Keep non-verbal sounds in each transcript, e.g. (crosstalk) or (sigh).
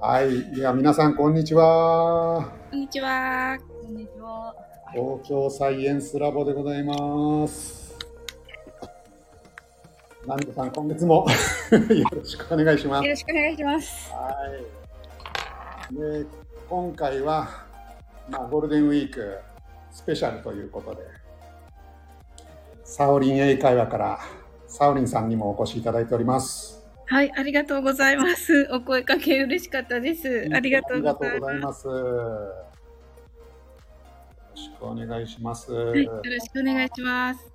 はい。では皆さん、こんにちは。こんにちは。こんにちは。東京サイエンスラボでございます。ナミコさん、今月も (laughs) よろしくお願いしますよ。ろしくお願いします。はい。で、今回は、まあ、ゴールデンウィークスペシャルということで、サオリン英会話からサオリンさんにもお越しいただいております。はい、ありがとうございます。お声かけ嬉しかったです。ありがとうございまます。よろしくお願いします。す。はい、よろしくお願いします。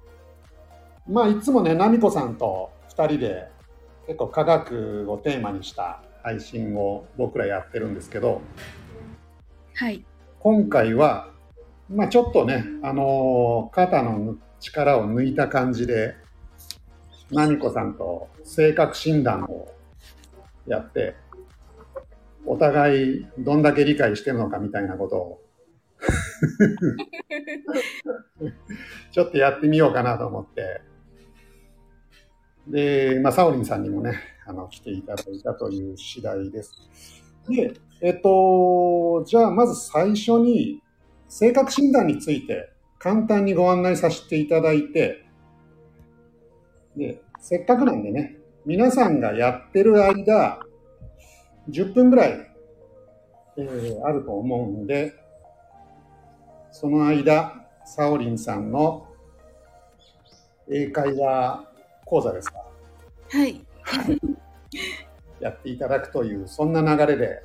まあ、いつもね、ナミコさんと2人で結構科学をテーマにした配信を僕らやってるんですけど、はい、今回は、まあ、ちょっとね、あのー肩の力を抜いた感じで、ナミコさんと性格診断をやって、お互いどんだけ理解してるのかみたいなことを (laughs) ちょっとやってみようかなと思って、で、まあ、サオリンさんにもね、あの、来ていただいたという次第です。で、えっと、じゃあまず最初に性格診断について簡単にご案内させていただいて、で、せっかくなんでね、皆さんがやってる間、10分ぐらい、えーあると思うんで、その間、サオリンさんの英会話講座ですか？はい、(laughs) やっていただくという、そんな流れで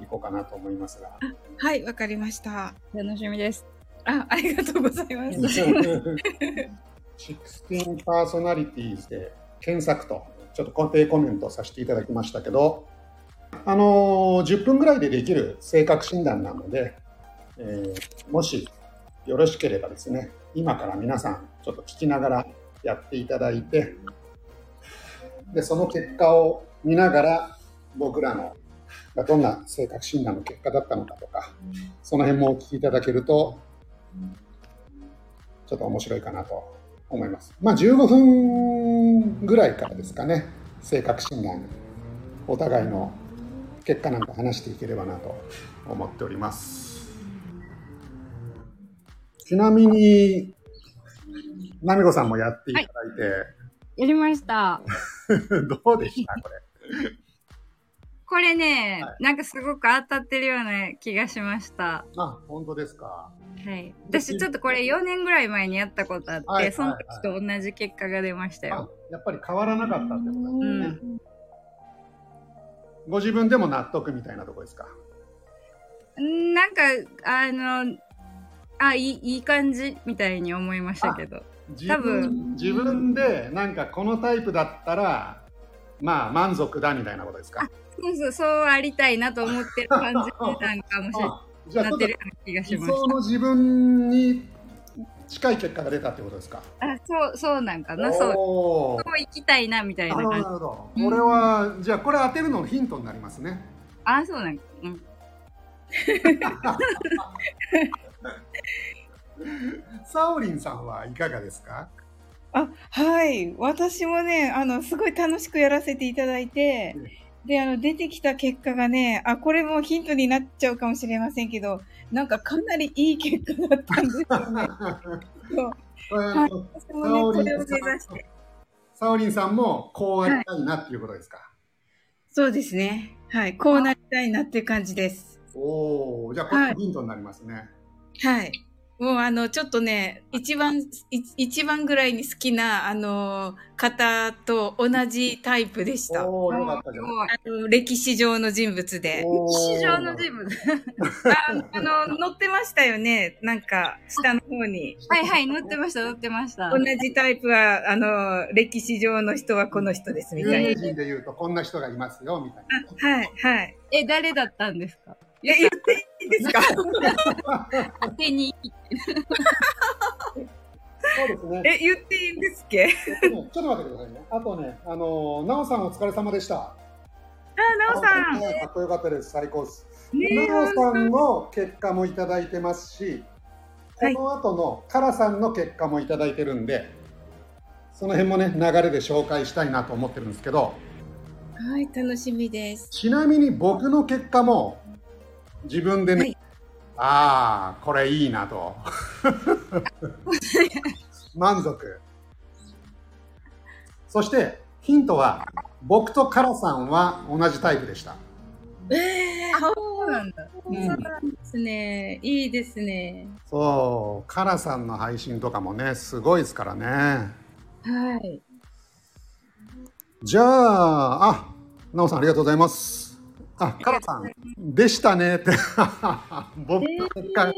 いこうかなと思いますが。はい、わかりました。楽しみです。あ、ありがとうございます。(laughs) 16 personalities で検索と、ちょっと固定コメントさせていただきましたけど、あのー10分ぐらいでできる性格診断なので、えーもしよろしければですね、今から皆さんちょっと聞きながらやっていただいて、で、その結果を見ながら僕らのがどんな性格診断の結果だったのかとか、その辺もお聞きいただけると、ちょっと面白いかなと思います。まあ15分ぐらいからですかね、性格診断、お互いの結果なんか話していければなと思っております。ちなみに、なみこさんもやっていただいやりました。て、(laughs) どうでしたこれ？これね、はいなんかすごく当たってるような気がしました。あ、本当ですか？はい。私ちょっとこれ4年ぐらい前にやったことあって、はいはいはいその時と同じ結果が出ましたあよ。やっぱり変わらなかったってことですうね。ん。ご自分でも納得みたいなとこですか？なんか、あの、あ、いい、いい感じみたいに思いましたけど。自多分分自分でなんかこのタイプだったらまあ満足だみたいなことですか？そうそう、そうありたいなと思ってる感じなんかもしれあじゃあなってるような気がしました。想の自分に近い結果が出たってことですか。あ、そう、そうなんかな。そう。そう行きたいなみたいな感じ。なるほど。これはじゃあこれ当てるのヒントになりますね。あ、そうなんか。うん。サオリンさんはいかがですか。あはい私もねあのすごい楽しくやらせていただいてであの出てきた結果がねあこれもヒントになっちゃうかもしれませんけどなんかかなりいい結果だったんですよね。そう。はい私もねこれを目指して。サオリンさんもこうありたいなっていうことですか？そうですね。はい。こうなりたいなっていう感じです。おおじゃあこれもヒントになりますね。はいもうあのちょっとね一番い一番ぐらいに好きなあの方と同じタイプでした。おおよかったじゃあの歴史上の人物で。おー市場の人物。(laughs) ああの、載ってましたよね。なんか、下の方に。はいはい、乗ってました、乗ってました。同じタイプは、あの、歴史上の人はこの人です、み有名たいな。人で言うとこんな人がいますよみたいな。はい、はい。え、誰だったんですか？え、言っていいですか？(laughs) 当てに。そうですね。え、言っていいんですっけ？えっとねちょっと待ってくださいね。あとね、あの、なおさんお疲れ様でした。あ、なおさん。ねかっこよかったです。最高です。ねなおさんの結果もいただいてますし、こはいの後のカラさんの結果もいただいてるんで、その辺もね、流れで紹介したいなと思ってるんですけど、はい、楽しみです。ちなみに僕の結果も自分でね、はいああこれいいなと (laughs) 満足そしてヒントは僕とカラさんは同じタイプでした、えー、そうなんだ。うんそうなんですね。いいですね。そうカラさんの配信とかもねすごいですからねはい。じゃああなおさんありがとうございますあカラさんでしたねって。(laughs) 僕の結果、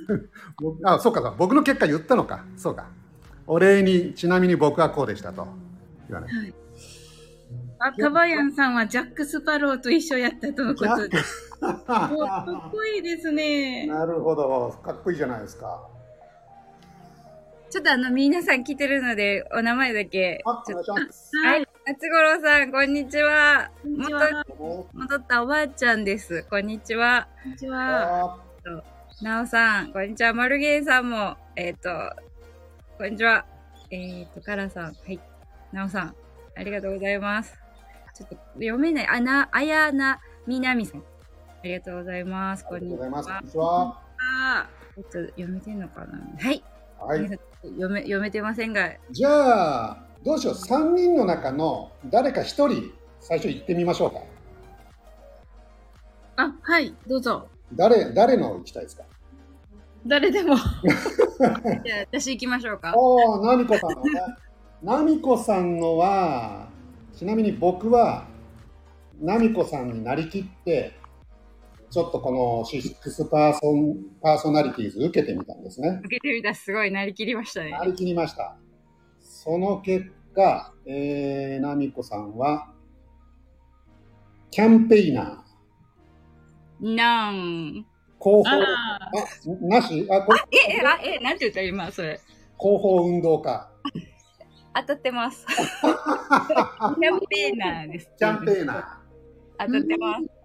(laughs) 僕あそうか僕の結果言ったのか。そうか。お礼にちなみに僕はこうでしたと。言わない。あ、タバヤンさんはジャック・スパローと一緒やったとのことで。お (laughs) かっこいいですね。なるほど。かっこいいじゃないですかちょっとあの、皆さん来てるので、お名前だけ。あお願いしますはい。夏五郎さん、こんにちは。こんにちは。戻戻ったおばあちゃんです。こんにちは。こんにちは。あなおさん、こんにちは。マルゲンさんも、えっ、と、こんにちは。えっ、と、カラさん、はい。なおさん、ありがとうございます。ちょっと読めない。あな、あやなみなみさん。ありがとうございます。こあんにちりがとうございますこんは。にちはあちょっと読めてんのかなはい。はい読め、読めてませんが、じゃあどうしよう3人の中の誰か1人最初行ってみましょうかあ、はい、どうぞ。誰誰の行きたいですか？誰でも。(laughs) じゃあ私行きましょうか。ああ、ナミコさんのね。(laughs) ナミコさんのは、ちなみに僕は、ナミコさんになりきって、ちょっとこの16 Personalities 受けてみたんですね。受けてみたらすごいなりきりましたね。なりきりました。その結果、えー、ナミコさんは、キャンペイナー、なん。広報、ああ、なし？あ、これ、え、え、あ、え、なんて言った今、それ。広報運動家。当たってます。(laughs) キャンペーナーです。キャンペーナー。当たってます。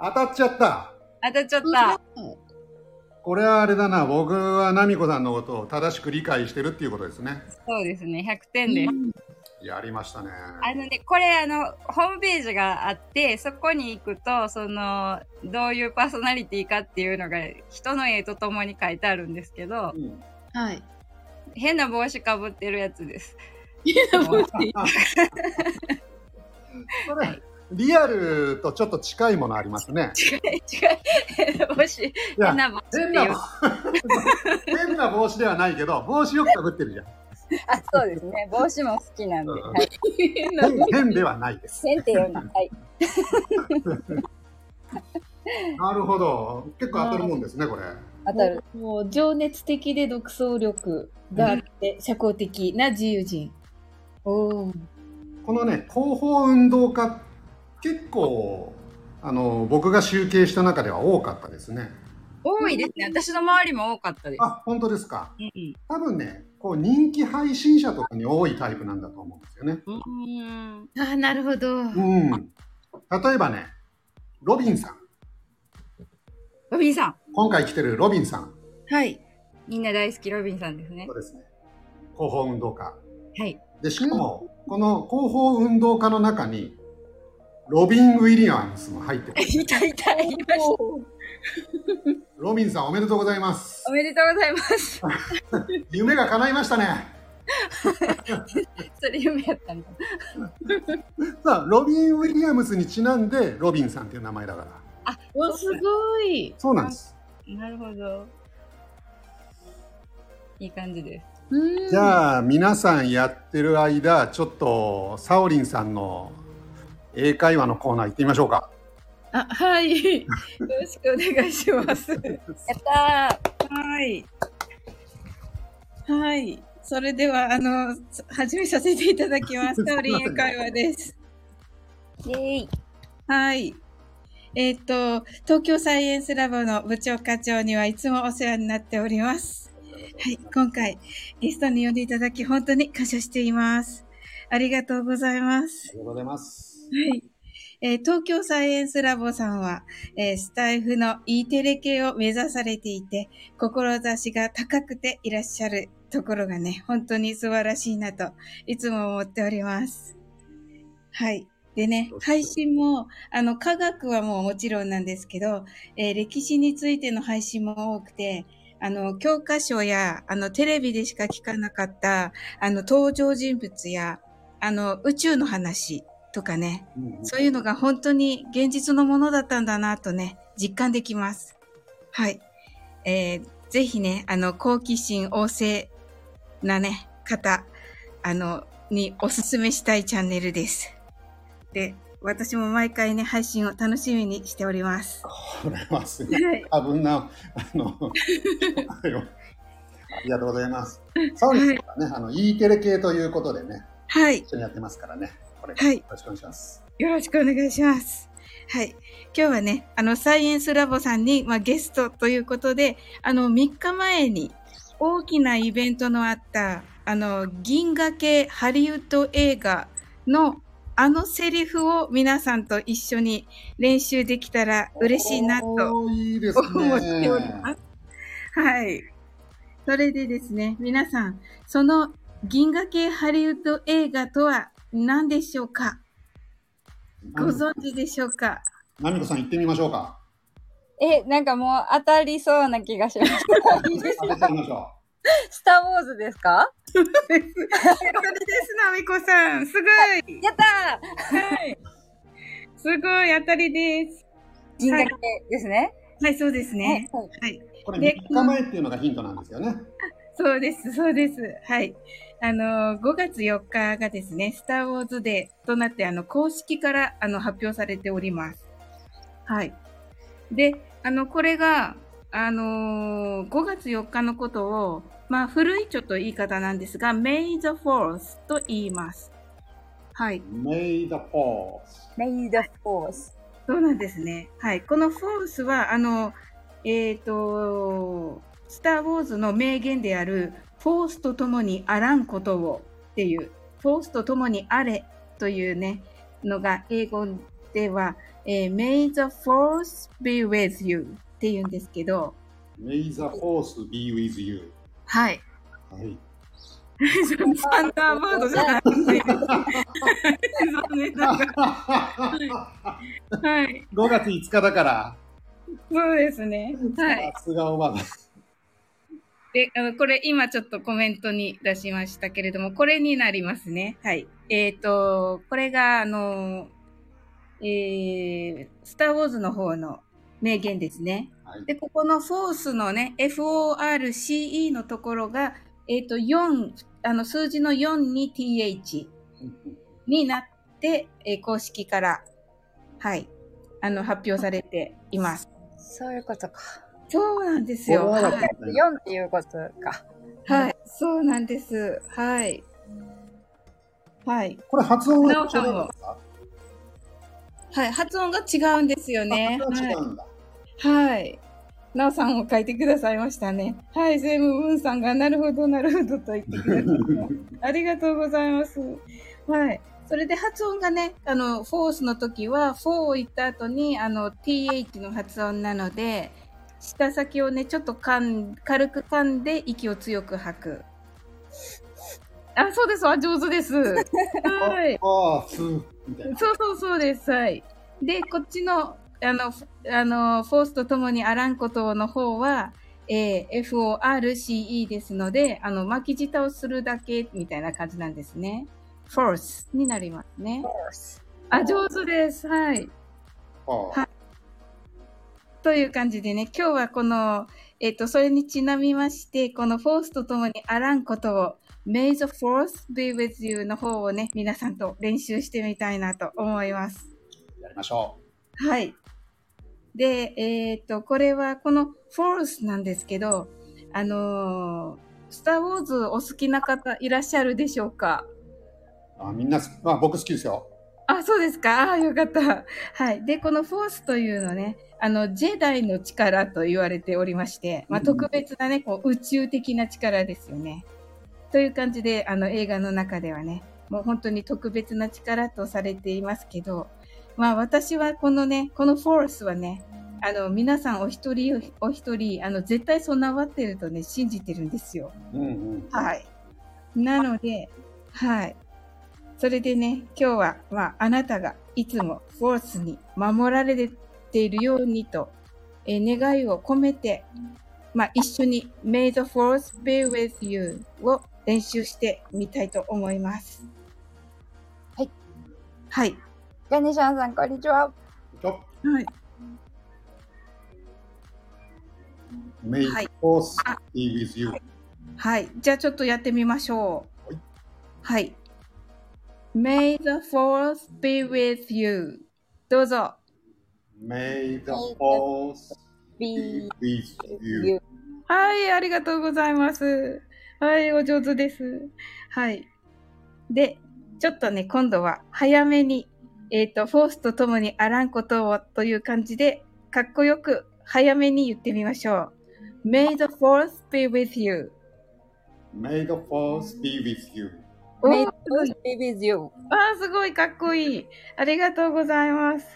当たっちゃった。当たっちゃった。これはあれだな、僕はナミコさんのことを正しく理解してるっていうことですね。そうですね、100点です。やりましたね。あのね、これあの、ホームページがあって、そこに行くと、その、どういうパーソナリティかっていうのが、人の絵とともに書いてあるんですけど、うんはい。変な帽子かぶってるやつです。こ (laughs) れ、リアルとちょっと近いものありますね。違い、違い、変な帽子、変な帽子変な帽子ではないけど、帽子よくかぶってるじゃん。あ、そうですね。帽子も好きなんで。うんはい。変変ではないです。変っていうの。はい。(laughs) なるほど。結構当たるもんですね、これ。当たる。もう情熱的で独創力があって、社交的な自由人。おーこのね、広報運動家、結構、あの、僕が集計した中では多かったですね。多いですね。私の周りも多かったです。あ、本当ですか。うん多分ね、こう人気配信者とかに多いタイプなんだと思うんですよね。うん。うん。あーなるほど。うん。例えばね、ロビンさん。ロビンさん。今回来てるロビンさん。はい。みんな大好きロビンさんですねそう。ですね。広報運動家。はい。で、しかも、この広報運動家の中に、ロビン・ウィリアムスも入ってる。(laughs) いたいた、いました。ロビンさんおめでとうございますお。めでとうございます。(laughs) 夢が叶いましたね。(laughs) それ夢やったんだ。さあ、ロビン・ウィリアムスにちなんで、ロビンさんっていう名前だから。お、すごい。そうなんです。なるほど。いい感じです。うんじゃあ、皆さんやってる間、ちょっと、サオリンさんの英会話のコーナー行ってみましょうか。あ、はい。よろしくお願いします。(laughs) やったはい。はい。それでは、あの、始めさせていただきます。サオリン英会話です。ーイェーイはい。えっ、と、東京サイエンスラボの部長課長にはいつもお世話になっております。はい。今回、ゲストに呼んでいただき、本当に感謝しています。ありがとうございますあ。りがとうございます。はい。えー東京サイエンスラボさんは、えースタイフの E テレ系を目指されていて、志が高くていらっしゃるところがね、本当に素晴らしいなと、いつも思っております。はい。でね、配信も、あの、科学はもうもちろんなんですけど、えー歴史についての配信も多くて、あの、教科書や、あの、テレビでしか聞かなかった、あの、登場人物や、あの、宇宙の話とかね、うんうんそういうのが本当に現実のものだったんだなとね、実感できます。はい。えーぜひね、あの、好奇心旺盛なね、方、あの、におすすめしたいチャンネルです。で、私も毎回ね、配信を楽しみにしております。これはすごいはい。多分な、あの、(laughs) ありがとうございます。サオリさんはね、あの、E テレ系ということでね、はい。一緒にやってますからね。これ、はいよろしくお願いします。よろしくお願いします。はい。今日はね、あの、サイエンスラボさんに、まあ、ゲストということで、あの、3日前に大きなイベントのあった、あの、銀河系ハリウッド映画のあのセリフを皆さんと一緒に練習できたら嬉しいなとおーいいですね。思っております。はい。それでですね、皆さん、その銀河系ハリウッド映画とは何でしょうか？ご存知でしょうか？ナミコさん行ってみましょうか。え、なんかもう当たりそうな気がします。当ててみましょスターウォーズですか？(laughs) それです、なみこさん。すごい。やったはい。すごい、当たりです。ー銀河系ですね。はい、そうですね。はいはい。う。これで3日前っていうのがヒントなんですよね。そうです、そうです。はい。あの、5月4日がですね、スター・ウォーズデーとなって、あの、公式から、あの、発表されております。はい。で、あの、これが、あのー5月4日のことを、まあ、古いちょっと言い方なんですが、May the Fourth と言います。はい。May the Force。メイドフォース。そうなんですね。はい。このフォースは、あの、えっ、と、スター・ウォーズの名言である、フォースと共にあらんことをっていう、フォースと共にあれというね、のが英語では、えー May the Force be with you っていうんですけど、May the Force be with you。はい。はい。(laughs) サンダーバードじゃなくて、(laughs) 残念ながらはい。5月5日だから、そうですね。はい。さすがおばが。で、あの、これ今ちょっとコメントに出しましたけれども、これになりますね。はい。えっ、と、これが、あの、えー、スター・ウォーズの方の名言ですね。はい。で、ここのフォースのね、FORCE のところが、えっ、と、4、あの、数字の4に TH になって、えー公式から、はい、あの、発表されています。そういうことか。そうなんですよ。はい。4っていうことか。はい、そうなんです。はい。はい。これ発音が違うんなおさんもですか？はい。発音が違うんですよね。発音はい違うんだ。はい。なおさんも書いてくださいましたね。はい。セムブンさんが、なるほど、なるほどと言ってくださ。(laughs) ありがとうございます。はい。それで発音がね、あの、フォースの時は、フォーを言った後に、あの、th の発音なので、舌先をね、ちょっと噛ん、軽く噛んで息を強く吐く。あ、そうです。あ、上手です。はい。ああ、すーみたいな。そうそうそうです。はい。で、こっちの、あの、フあの、フォースとともにあらんことの方は、えー FORCE ですので、あの、巻き舌をするだけみたいな感じなんですね。フォースになりますね。あ、上手です。はい。ああという感じでね、今日はこの、えっ、と、それにちなみまして、このフォースとともにあらんことを、May the Force be with you の方をね、皆さんと練習してみたいなと思います。やりましょはい。で、えっ、と、これはこのフォースなんですけど、あのースター・ウォーズお好きな方いらっしゃるでしょうか？う。あみんなす、まあ、僕好きですよ。あ、そうですか。あよかった。はい。で、このフォースというのね、あの、ジェダイの力と言われておりまして、まあ、うん特別なね、こう、宇宙的な力ですよね。という感じで、あの、映画の中ではね、もう本当に特別な力とされていますけど、まあ、私はこのね、このフォースはね、あの、皆さんお一人お一人、あの、絶対備わってるとね、信じてるんですよ。うんうん。はい。なので、はい。それでね、今日は、まあ、あなたがいつもフォースに守られているようにと、えー願いを込めて、まあ、一緒に May the Force be with you を練習してみたいと思います。はい。はい。ガネシャンさん、こんにちは。はい。May はい the force あ be with you. はい。じゃあちょっとやってみましょう。はい。はい。May the force be with you. どうぞ。May the force be with you. はい、ありがとうございます。はい、お上手です。はい。で、ちょっとね、今度は早めに、えっ、と、フォースとともにあらんことをという感じで、かっこよく早めに言ってみましょう。May the force be with you. May the force be with you. お May ー the force be with you. あーすごいかっこいい。ありがとうございます。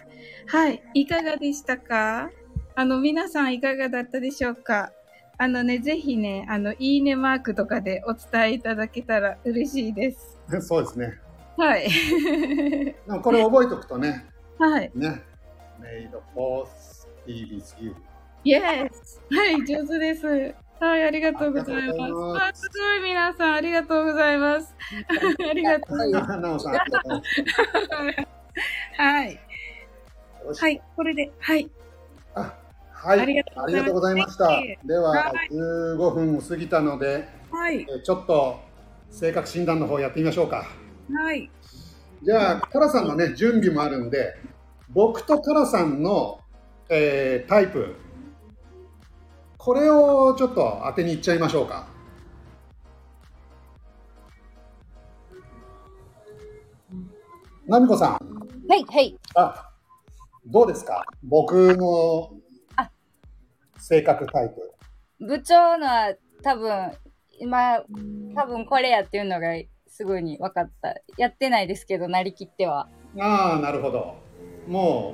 はい。いかがでしたか？あの、皆さんいかがだったでしょうか？あのね、ぜひね、あの、いいねマークとかでお伝えいただけたら嬉しいです。(laughs) そうですね。はい。(laughs) でもこれ覚えておくとね、はい。ね。May the force be with you. Yes! はい、上手です。はい、ありがとうございます。すごい皆さん、ありがとうございます。ありがとう。なおさん、ありがとうはい。はい、これで、はい。あはい、ありがとうございますありがとうございました。ではは、15分過ぎたので、はい。えちょっと性格診断の方やってみましょうか。はい。じゃあ、カラさんのね、準備もあるんで、僕とカラさんの、えータイプ、これをちょっと当てにいっちゃいましょうか。ナミコさん、はい、はい。あ、どうですか？僕のあ性格タイプ。部長のは多分、今、多分これやっていうのがすぐに分かった。やってないですけど、なりきっては。ああ、なるほど。も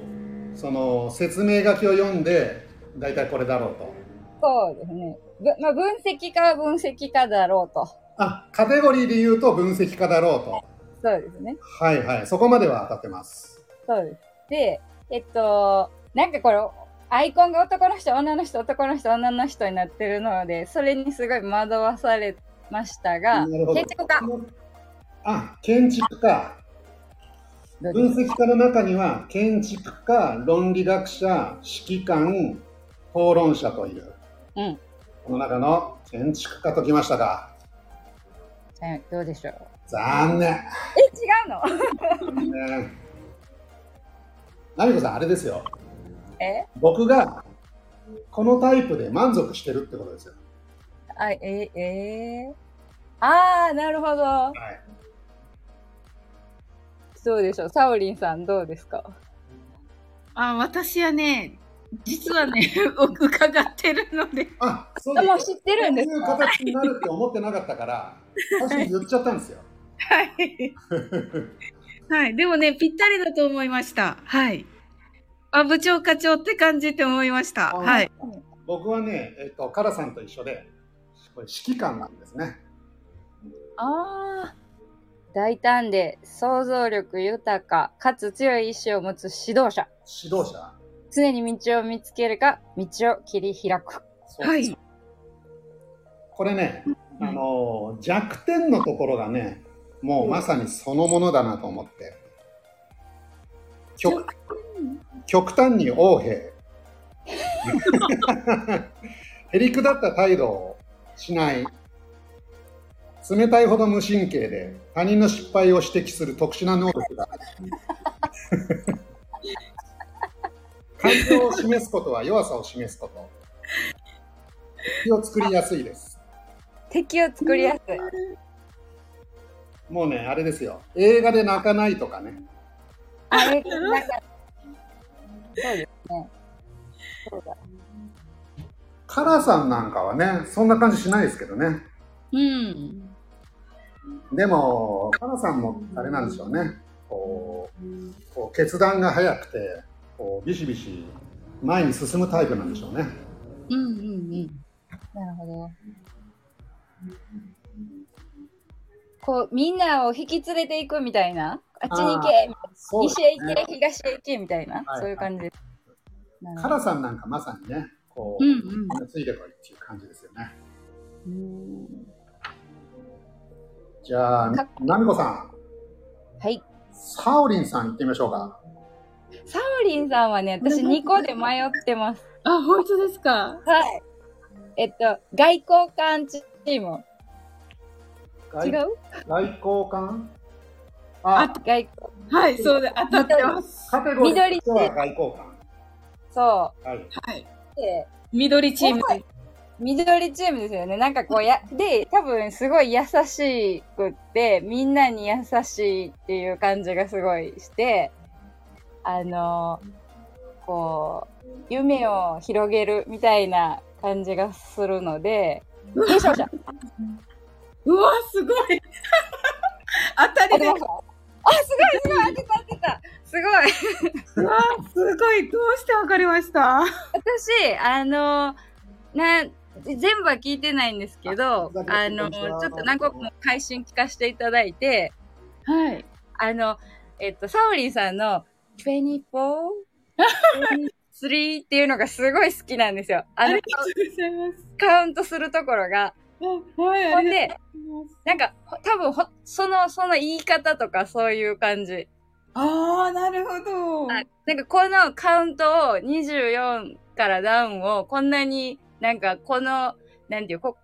う、その説明書きを読んで、大体これだろうと。そうですね。ぶまあ、分析家は分析家だろうと。あ、カテゴリーで言うと分析家だろうと。そうですね。はいはい。そこまでは当たってます。そうです。で、えっと、なんかこれ、アイコンが男の人、女の人、男の人、女の人になってるので、それにすごい惑わされましたが、建築家。あ、建築家。分析家の中には、建築家、論理学者、指揮官、討論者という。うん。この中の建築家ときましたか？えどうでしょう？残念。え、違うの？(laughs) ね。ナミコさん、あれですよ。え？僕がこのタイプで満足してるってことですよ。あ、え、え？ー、あー、なるほど。はい。そうでしょう。サオリンさんどうですか？あ、私はね、実はね、(laughs) 伺ってるので。あ、そうあもう知ってるんですそういうか形になるって思ってなかったから、(laughs) 確かに言っちゃったんですよ。はい。はい。でもね、ぴったりだと思いました。はい。あ、部長課長って感じって思いました。あはい。僕はね、えっと、カラさんと一緒で、これ指揮官なんですね。あー。大胆で想像力豊か、かつ強い意志を持つ指導者。指導者。常に道を見つけるか、道を切り開く。はい。これね、あの弱点のところがね、もうまさにそのものだなと思って。極極端に横兵。(laughs) へりくだった態度をしない。冷たいほど無神経で他人の失敗を指摘する特殊な能力がある。感情を示すことは弱さを示すこと。気を作りやすいです。敵を作りやすい。もうね、あれですよ。映画で泣かないとかね。あれ、なんか、そうですね。そうだ。カラさんなんかはね、そんな感じしないですけどね。うん。でも、カラさんもあれなんでしょうね。こう、こう決断が早くて、こうビシビシ前に進むタイプなんでしょうね。うんうんうん。なるほど。こう、みんなを引き連れていくみたいな？あっちに行け。西へ行ねけ、東へ行けみたいな？はいそういう感じです。カラさんなんかまさにね、こう、うんうんついてこいっていう感じですよね。うんじゃあかっ、ナミコさん、はい。サオリンさん行ってみましょうか。サオリンさんはね、私2個で迷ってます。(laughs) あ、本当ですか？はい。えっと、外交官チーム。違外う？外交官？あ、外交。はい、そうで、当たってます。カテゴリーとしては外交官。そはい。はい。う。で、緑チームです。緑チームですよね。なんかこうや、で、多分すごい優しくって、みんなに優しいっていう感じがすごいして、あの、こう、夢を広げるみたいな感じがするので。うわ、すごい。(laughs) 当たりであすごいすごい当てた当てたすごい。すごい。どうしてわかりました？私、あの、な、全部は聞いてないんですけど、ああの、ちょっと何個も配信聞かせていただいて、はい。あの、えっと、サオリンさんの 24? 3っていうのがすごい好きなんですよ。あの。カウントするところが。ほんで。なんか、ほ多分ほ、その、その言い方とかそういう感じ。ああ、なるほど。あなんかこのカウントを24からダウンをこんなになんかこの、なんていう、こ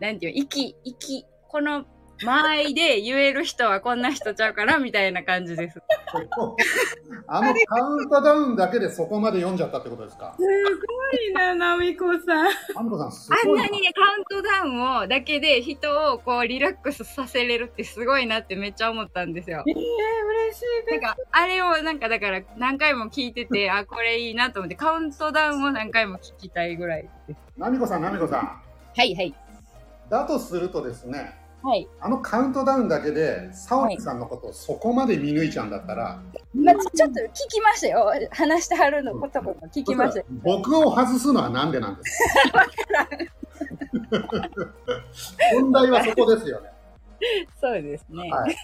なんていう、息、息、この間合いで言える人はこんな人ちゃうからみたいな感じです。(laughs) あのカウントダウンだけでそこまで読んじゃったってことですか？すごいな、ナミコさん。あんなにね、カウントダウンをだけで人をこうリラックスさせれるってすごいなってめっちゃ思ったんですよ。ええ嬉しいでなんか、あれをなんかだから何回も聞いてて、(laughs) あ、これいいなと思ってカウントダウンを何回も聞きたいぐらいです。ナミコさん、ナミコさん。はいはい。だとするとですね、はい。あのカウントダウンだけで、サオリンさんのことをそこまで見抜いちゃうんだったら、まあ、ちょっと聞きましたよ。話してはるのことも聞きましたよ。僕を外すのはなんでなんですか？(laughs) 問題はそこですよね。そうですね。はい。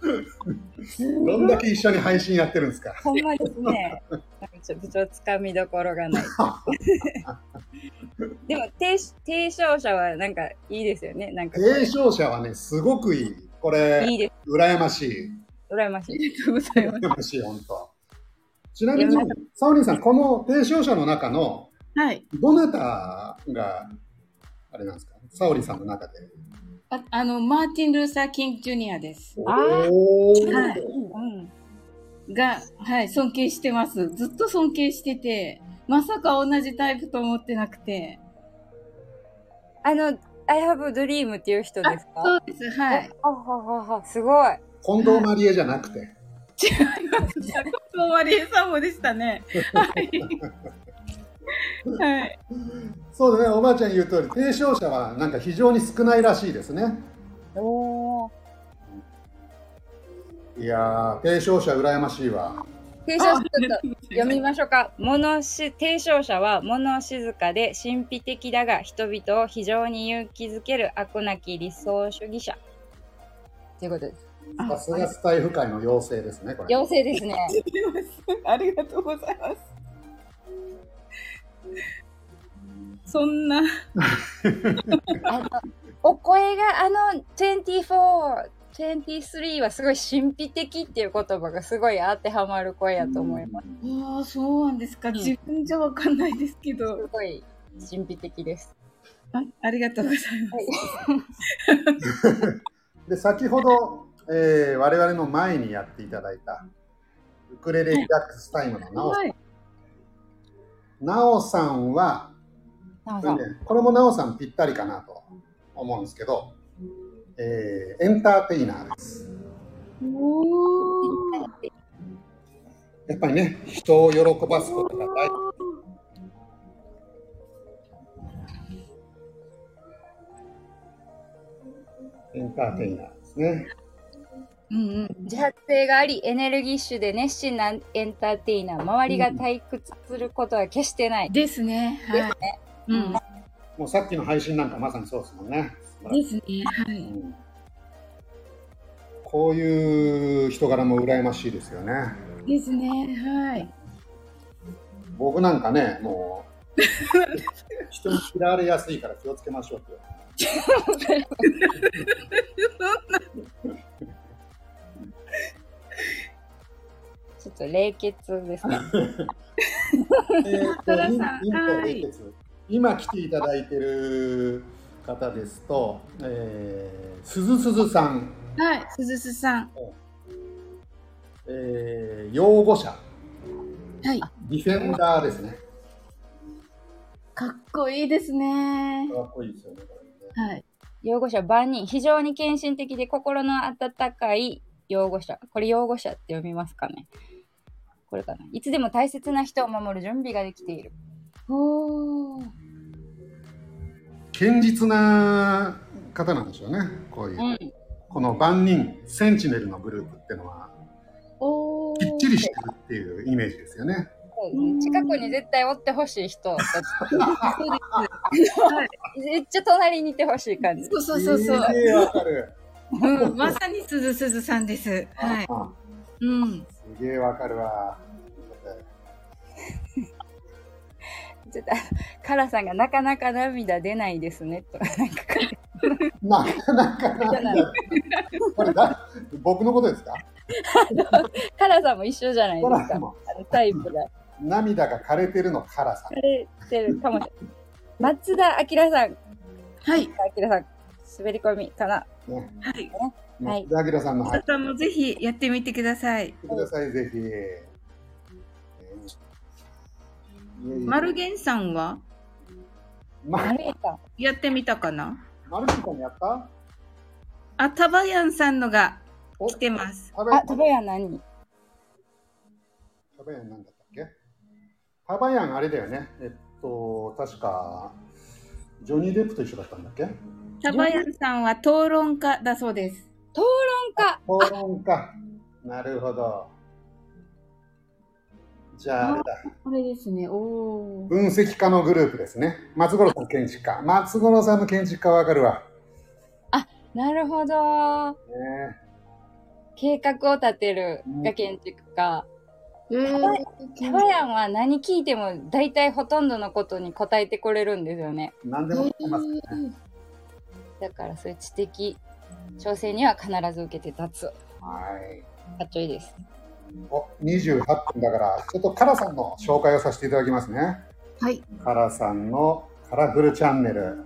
は (laughs) いどんだけ一緒に配信やってるんですか？ほんまですね。ちょっとつかみどころがない。(laughs) でも提、提唱者はなんかいいですよね。なんか提唱者はね、すごくいい。これ、いいです。羨ましい。羨ましい。ありがとうございます。羨ましい、本当。ちなみにサオリンさん、この提唱者の中の、はい。どなたが、あれなんですか、サオリンさんの中で。ああの、マーティン・ルーサー・キング・ジュニアです。あおーはいうん。が、はい、尊敬してます。ずっと尊敬してて、まさか同じタイプと思ってなくて。あの、I have a dream っていう人あですか？そうです、はい。あはははすごい。近藤マリエじゃなくて。(laughs) そう、マリエさんもでしたね。はい。はい。そうだね、おばあちゃん言う通り、提唱者はなんか非常に少ないらしいですね。おー。いやー、提唱者羨ましいわ。提唱者ちょっと読みましょうか。物し、提唱者は物静かで神秘的だが人々を非常に勇気づける悪なき理想主義者。ということです。さすがスタイフ界の妖精ですね、これ。妖精ですね。ありがとうございます。そんな、お声があの24、23はすごい神秘的っていう言葉がすごい当てはまる声やと思います。ああ、そうなんですか。自分じゃわかんないですけど。すごい神秘的です。あありがとうございます。(laughs) で、先ほど、えー我々の前にやっていただいた、ウクレレリラックスタイムのなおさん。はい。なおさんは、んこれねこれもなおさんぴったりかなと思うんですけど、えーエンターテイナーです。やっぱりね、人を喜ばすことが大事。エンターテイナーですね。うんうん。自発性があり、エネルギッシュで熱心なエンターテイナー、周りが退屈することは決してない。ですね。はい。うん。もうさっきの配信なんかまさにそうですもんね。ですね。はい。うんこういう人柄も羨ましいですよね。ですね。はい。僕なんかね、もう、(laughs) 人に嫌われやすいから気をつけましょうって。(laughs) と冷血です (laughs) か。(laughs) えーと多田さんインインとはい冷血今来ていただいてる方ですと、えー、鈴鈴さん、はい。鈴須さん。えー、擁護者、はい。ディフェンダーですね。かっこいいですね。かっこいいですよねはい。擁護者万人、非常に献身的で心の温かい擁護者。これ擁護者って読みますかねこれかな。いつでも大切な人を守る準備ができている。おー。堅実な方なんでしょうね。こういう、うん。この万人、センチネルのグループっていうのは、おー。きっちりしてるっていうイメージですよね。近くに絶対追ってほしい人たち。(laughs) めっちゃ隣にいてほしい感じ。そうそうそうそう。えわかる。うん、まさに鈴鈴さんです。はい。あうん。すげえわかるわ。ちょっと、(laughs) カラさんがなかなか涙出ないですね。とか、(laughs) なんかなか涙。これだ、僕のことですか？(laughs) カラさんも一緒じゃないですか。タイプが。う涙が枯れてるの辛さ枯。れてるかもしれない。松田明さん。はい。明さん、滑り込みかな。ね。はい。はい松田明さんの入っ皆さんもぜひやってみてください。てください、ぜひ。マルゲンさんは？まマルエさん。やってみたかな？マルゲンさんやった？あ、タバヤンさんのがお来てます。あ、食べや何？タバヤンなんだったっけ？タバヤンあれだよね。えっと、確か、ジョニー・デップと一緒だったんだっけ？タバヤンさんは討論家だそうです。討論家。討論家。なるほど。じゃあ、あれだ。これですね。おー。分析家のグループですね。松五郎さん建築家。松五郎さんの建築家わかるわ。なるほど。ね計画を立てるが建築家。えータバヤンは何聞いても大体ほとんどのことに答えてくれるんですよね。何でもできますね。だからそういう知的挑戦には必ず受けて立つ。はい。かっちょいいです。お、28分だから、ちょっとカラさんの紹介をさせていただきますね。はい。カラさんのカラフルチャンネル。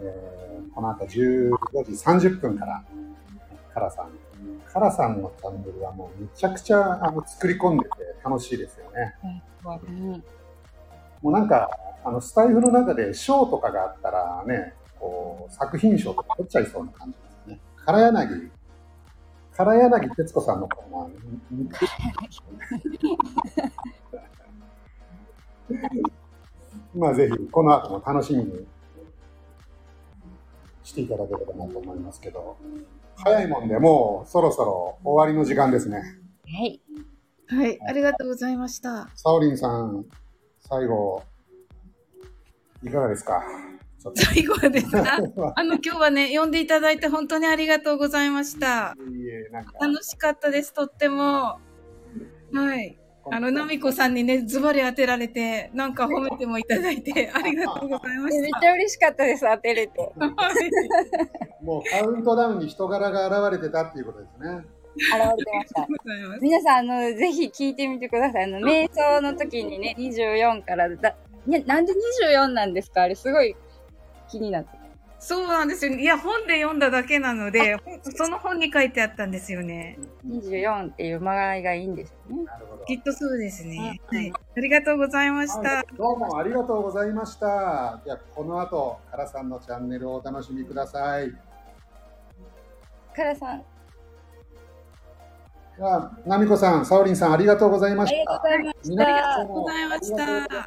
えーこの後15時30分から、カラさん。カラさんのチャンネルはもうめちゃくちゃあの作り込んでて楽しいですよね。うん。もうなんか、あの、スタイフの中で賞とかがあったらね、こう、作品賞とか取っちゃいそうな感じですね。唐柳、唐柳徹子さんのコーナーまあぜひ、この後も楽しみにしていただければなと思いますけど、早いもんでもうそろそろ終わりの時間ですね。はい。はい。ありがとうございました。サオリンさん、最後、いかがですか？最後はですか (laughs) あの、今日はね、呼んでいただいて本当にありがとうございました。いいえ、なんか、楽しかったです、とっても。はい。あの、ナミコさんにね、ズバリ当てられて、なんか褒めてもいただいて、(laughs) ありがとうございまし。めったちゃ嬉しかったです、当てれて。はい。もうカウントダウンに人柄が現れてたっていうことですね。現れてました。ございます。皆さん、あの、ぜひ聞いてみてください。あの、瞑想の時にね、24からだ、ね、なんで24なんですか？あれ、すごい気になって。そうなんですよ。いや、本で読んだだけなので、その本に書いてあったんですよね。24っていう間合いがいいんですよね。なるほど。きっとそうですね。うんはい。ありがとうございました。はいどうもありがとうございました。じゃあ、この後、カラさんのチャンネルをお楽しみください。カラさん、では、ナミコさん、サオリンさん、ありがとうございまありがとうございましたありがとうござい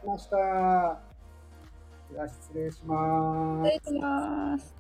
ました。ゃあ失礼します。失礼します。